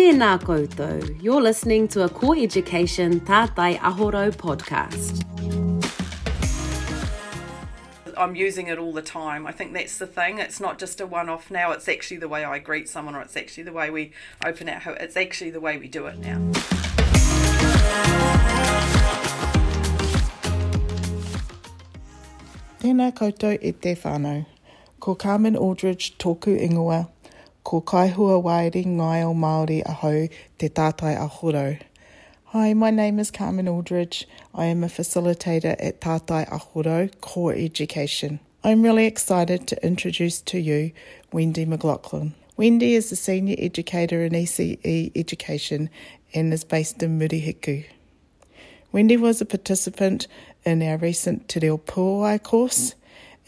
Tēnā koutou. You're listening to a Core Education Tātai Aho Rau podcast. I'm using it all the time. I think that's the thing. It's not just a one off now. It's actually the way I greet someone, or it's actually the way we open our home. It's actually the way we do it now. Tēnā koutou e te whānau. Ko Carmen Aldridge tōku ingoa. Ko kaihua wairi ngai o Māori ahau te tātai ahoro. Hi, my name is Carmen Aldridge. I am a facilitator at Tātai Ahoro Core Education. I'm really excited to introduce to you Wendy McLaughlin. Wendy is a senior educator in ECE education and is based in Murihiku. Wendy was a participant in our recent Te Reo Puawai course,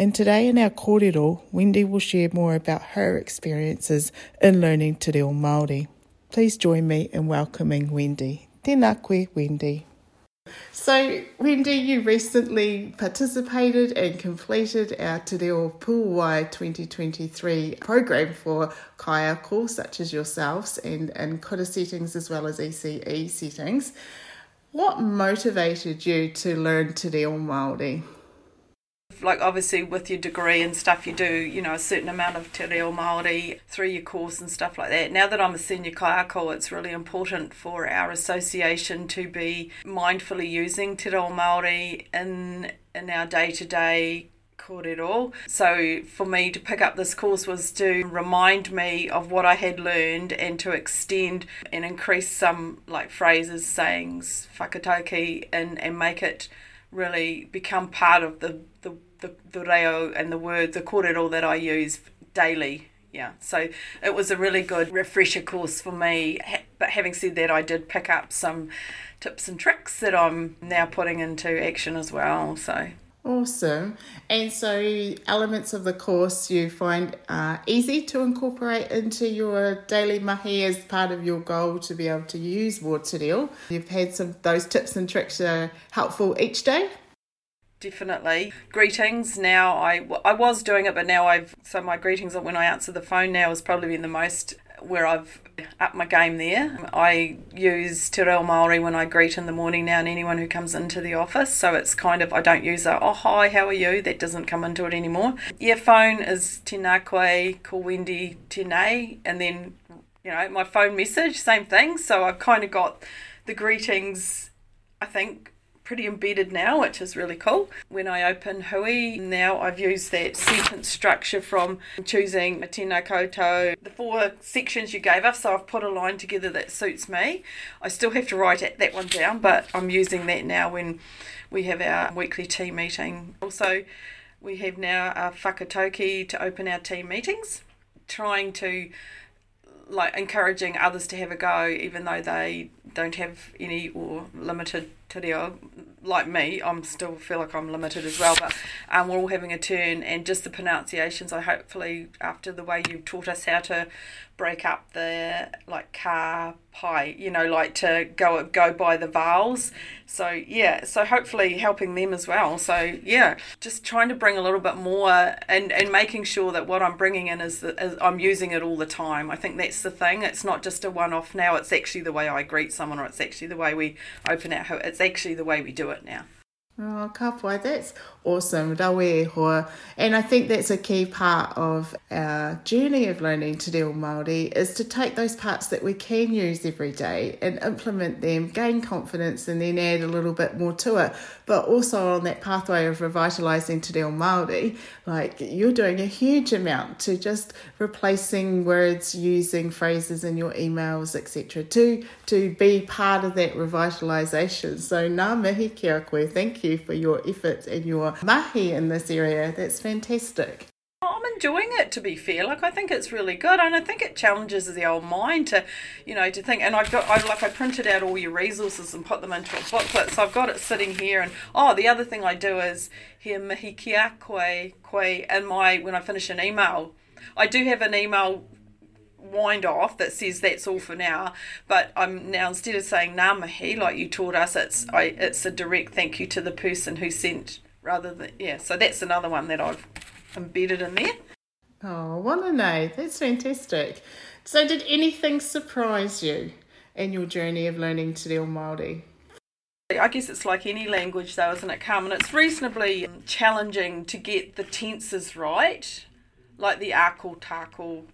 and today in our kōrero, Wendy will share more about her experiences in learning Te Reo Māori. Please join me in welcoming Wendy. Tēnā koe, Wendy. So, Wendy, you recently participated and completed our Te Reo Puawai 2023 program for Kaya course, such as yourselves, and, and kura settings as well as ECE settings. What motivated you to learn Te Reo Māori? Like obviously with your degree and stuff you do you know a certain amount of te reo Māori through your course and stuff like that now that I'm a senior kaiako it's really important for our association to be mindfully using te reo Māori in in our day-to-day kōrero. So for me to pick up this course was to remind me of what I had learned and to extend and increase some like phrases, sayings, whakatauki and, and make it really become part of the, the, the, the reo and the words, the kōrero that I use daily. Yeah, so it was a really good refresher course for me. But having said that, I did pick up some tips and tricks that I'm now putting into action as well. So Awesome. And so, elements of the course you find are easy to incorporate into your daily mahi as part of your goal to be able to use te reo. You've had some those tips and tricks are helpful each day. Definitely. Greetings. Now I, I was doing it, but now I've so my greetings when I answer the phone now has probably been the most where I've up my game there. I use Te Reo Māori when I greet in the morning now and anyone who comes into the office. So it's kind of, I don't use a, oh, hi, how are you? That doesn't come into it anymore. Yeah, phone is Tēnā koe, ko Wendy. And then, you know, my phone message, same thing. So I've kind of got the greetings, I think, pretty embedded now, which is really cool. When I open Hui, now I've used that sentence structure from choosing Matina Koto, the four sections you gave us, so I've put a line together that suits me. I still have to write that one down, but I'm using that now when we have our weekly team meeting. Also, we have now a whakatauki to open our team meetings, trying to like encouraging others to have a go even though they don't have any or limited te reo like me, I'm still feel like I'm limited as well, but um, we're all having a turn, and just the pronunciations. I hopefully after the way you've taught us how to break up the like car pie, you know, like to go go by the vowels. So yeah, so hopefully helping them as well. So yeah, just trying to bring a little bit more and and making sure that what I'm bringing in is that I'm using it all the time. I think that's the thing. It's not just a one off now. It's actually the way I greet someone, or it's actually the way we open our. It's actually the way we do it now. Oh, kapai, that's awesome. Rawe hoa. And I think that's a key part of our journey of learning Te Reo Māori is to take those parts that we can use every day and implement them, gain confidence and then add a little bit more to it. But also on that pathway of revitalising Te Reo Māori, like you're doing a huge amount to just replacing words, using phrases in your emails, etc. to to be part of that revitalisation. So ngā mihi kia koe. Thank you for your efforts and your mahi in this area. That's fantastic. I'm enjoying it to be fair. Like I think it's really good, and I think it challenges the old mind to, you know, to think. And I've got, I like I printed out all your resources and put them into a booklet, so I've got it sitting here. And oh, the other thing I do is here mihi kia koe koe and my when I finish an email, I do have an email wind off that says that's all for now. But I'm now instead of saying ngā mihi like you taught us, it's I it's a direct thank you to the person who sent rather than yeah. So that's another one that I've embedded in there. Oh, wanna know? That's fantastic. So, did anything surprise you in your journey of learning Te Reo Māori? I guess it's like any language, though, isn't it, Carmen? It's reasonably um, challenging to get the tenses right, like the ako, tako.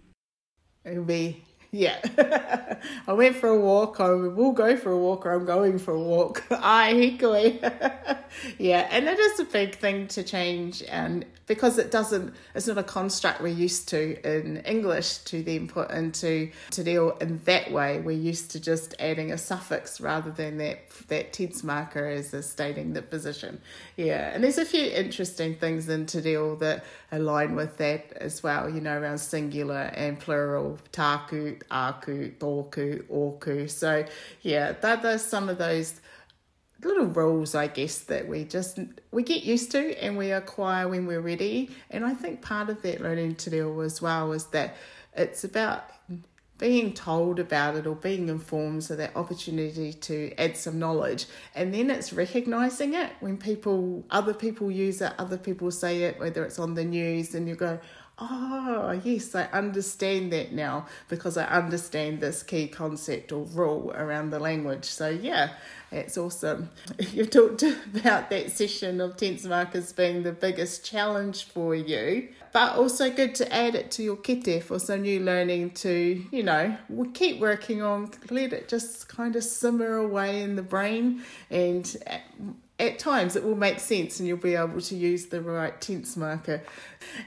It'll be yeah. I went for a walk. I will go for a walk or I'm going for a walk. Ai hikoi. yeah, and it is a big thing to change and because it doesn't it's not a construct we're used to in English to then put into to deal in that way. We're used to just adding a suffix rather than that that tense marker as a stating the position. Yeah. And there's a few interesting things in Te Reo that align with that as well, you know, around singular and plural, taku, aku, tōku, oku. So, yeah, that, there's some of those little rules, I guess, that we just we get used to and we acquire when we're ready. And I think part of that learning to do as well is that it's about being told about it or being informed so that opportunity to add some knowledge and then it's recognizing it when people other people use it other people say it whether it's on the news and you go oh, yes, I understand that now because I understand this key concept or rule around the language. So, yeah, it's awesome. You've talked about that session of tense markers being the biggest challenge for you, but also good to add it to your kete for some new learning to, you know, keep working on, let it just kind of simmer away in the brain and uh, at times it will make sense and you'll be able to use the right tense marker.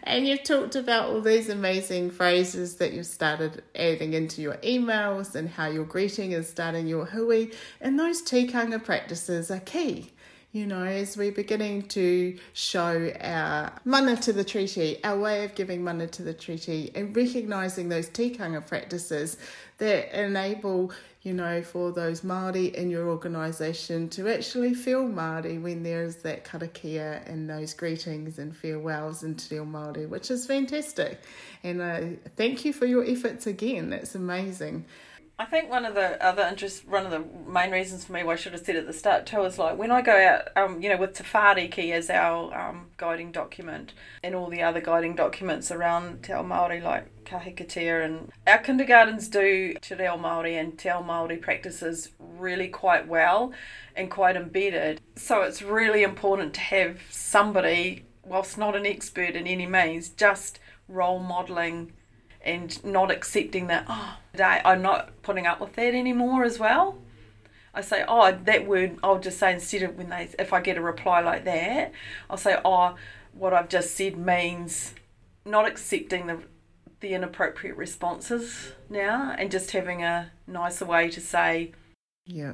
And you've talked about all these amazing phrases that you've started adding into your emails and how your greeting is starting your hui. And those tikanga practices are key. You know, as we're beginning to show our mana to the treaty, our way of giving mana to the treaty, and recognising those tikanga practices that enable you know, for those Māori in your organisation to actually feel Māori when there's that karakia and those greetings and farewells in Te Reo Māori, which is fantastic. And uh, thank you for your efforts again. That's amazing. I think one of the other interest, one of the main reasons for me, why I should have said at the start too, is like when I go out, um, you know, with Te Whāriki as our um, guiding document and all the other guiding documents around Te Ao Māori, like Kahikatea, and our kindergartens do Te Reo Māori and Te Ao Māori practices really quite well and quite embedded. So it's really important to have somebody, whilst not an expert in any means, just role modelling and not accepting that, oh, today I'm not putting up with that anymore as well. I say, oh, that word, I'll just say instead of when they, if I get a reply like that, I'll say, oh, what I've just said means not accepting the, the inappropriate responses now and just having a nicer way to say, yeah.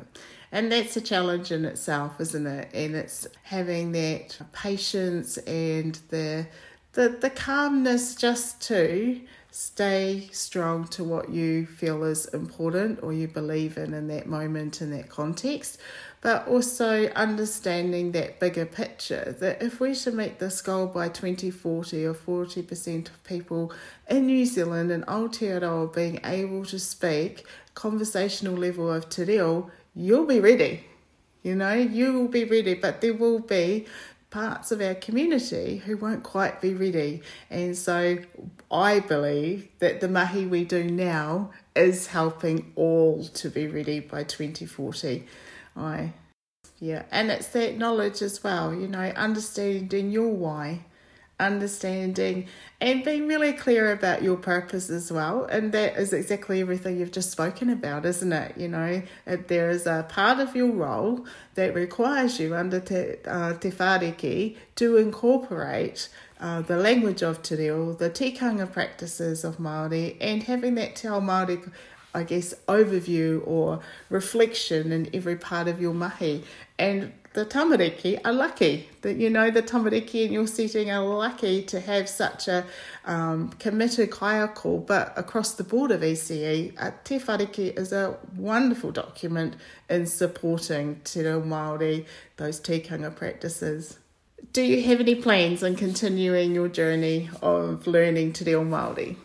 And that's a challenge in itself, isn't it? And it's having that patience and the the, the calmness just to stay strong to what you feel is important or you believe in in that moment in that context but also understanding that bigger picture that if we should meet this goal by 2040 or 40% of people in New Zealand and Aotearoa being able to speak conversational level of te reo, you'll be ready. You know, you will be ready, but there will be parts of our community who won't quite be ready. And so I believe that the mahi we do now is helping all to be ready by 2040. I yeah, and it's that knowledge as well, you know, understanding your why understanding and being really clear about your purpose as well. And that is exactly everything you've just spoken about, isn't it? You know, there is a part of your role that requires you under Te, uh, te Whāriki to incorporate uh, the language of Te Reo, the tikanga practices of Māori, and having that Te Ao Māori I guess, overview or reflection in every part of your mahi. And the tamariki are lucky that you know the tamariki in your setting are lucky to have such a um, committed kaiako, but across the board of ECE, uh, Te Whāriki is a wonderful document in supporting Te Reo Māori, those tikanga practices. Do you have any plans on continuing your journey of learning Te Reo Māori?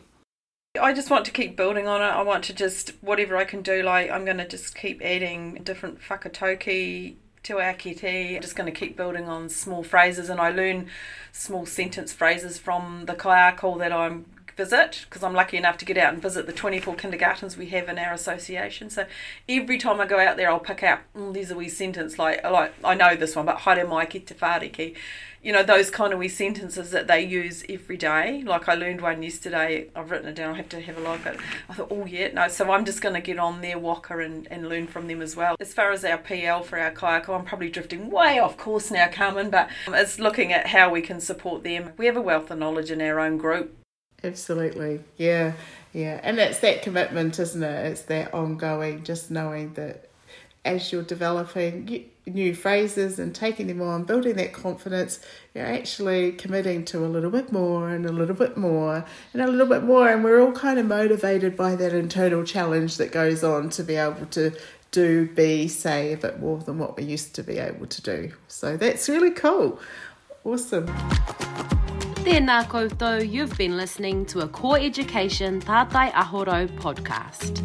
I just want to keep building on it. I want to just, whatever I can do, like, I'm going to just keep adding different whakatauki to our kete. I'm just going to keep building on small phrases and I learn small sentence phrases from the kaiako that I'm visit because I'm lucky enough to get out and visit the 24 kindergartens we have in our association. So every time I go out there, I'll pick out mm, there's a wee sentence like like I know this one, but haere mai ki te whāriki. You know those kind of wee sentences that they use every day. Like I learned one yesterday. I've written it down. I have to have a look at. It. I thought, oh yeah, no. So I'm just going to get on their waka and, and learn from them as well. As far as our PL for our kaiako, I'm probably drifting way off course now, Carmen. But it's looking at how we can support them. We have a wealth of knowledge in our own group Absolutely. Yeah. Yeah. And it's that commitment, isn't it? It's that ongoing, just knowing that as you're developing new phrases and taking them on, building that confidence, you're actually committing to a little bit more and a little bit more and a little bit more. And we're all kind of motivated by that internal challenge that goes on to be able to do, be, say a bit more than what we used to be able to do. So that's really cool. Awesome. Tēnā koutou, you've been listening to a Core Education Tātai Aho Rau podcast.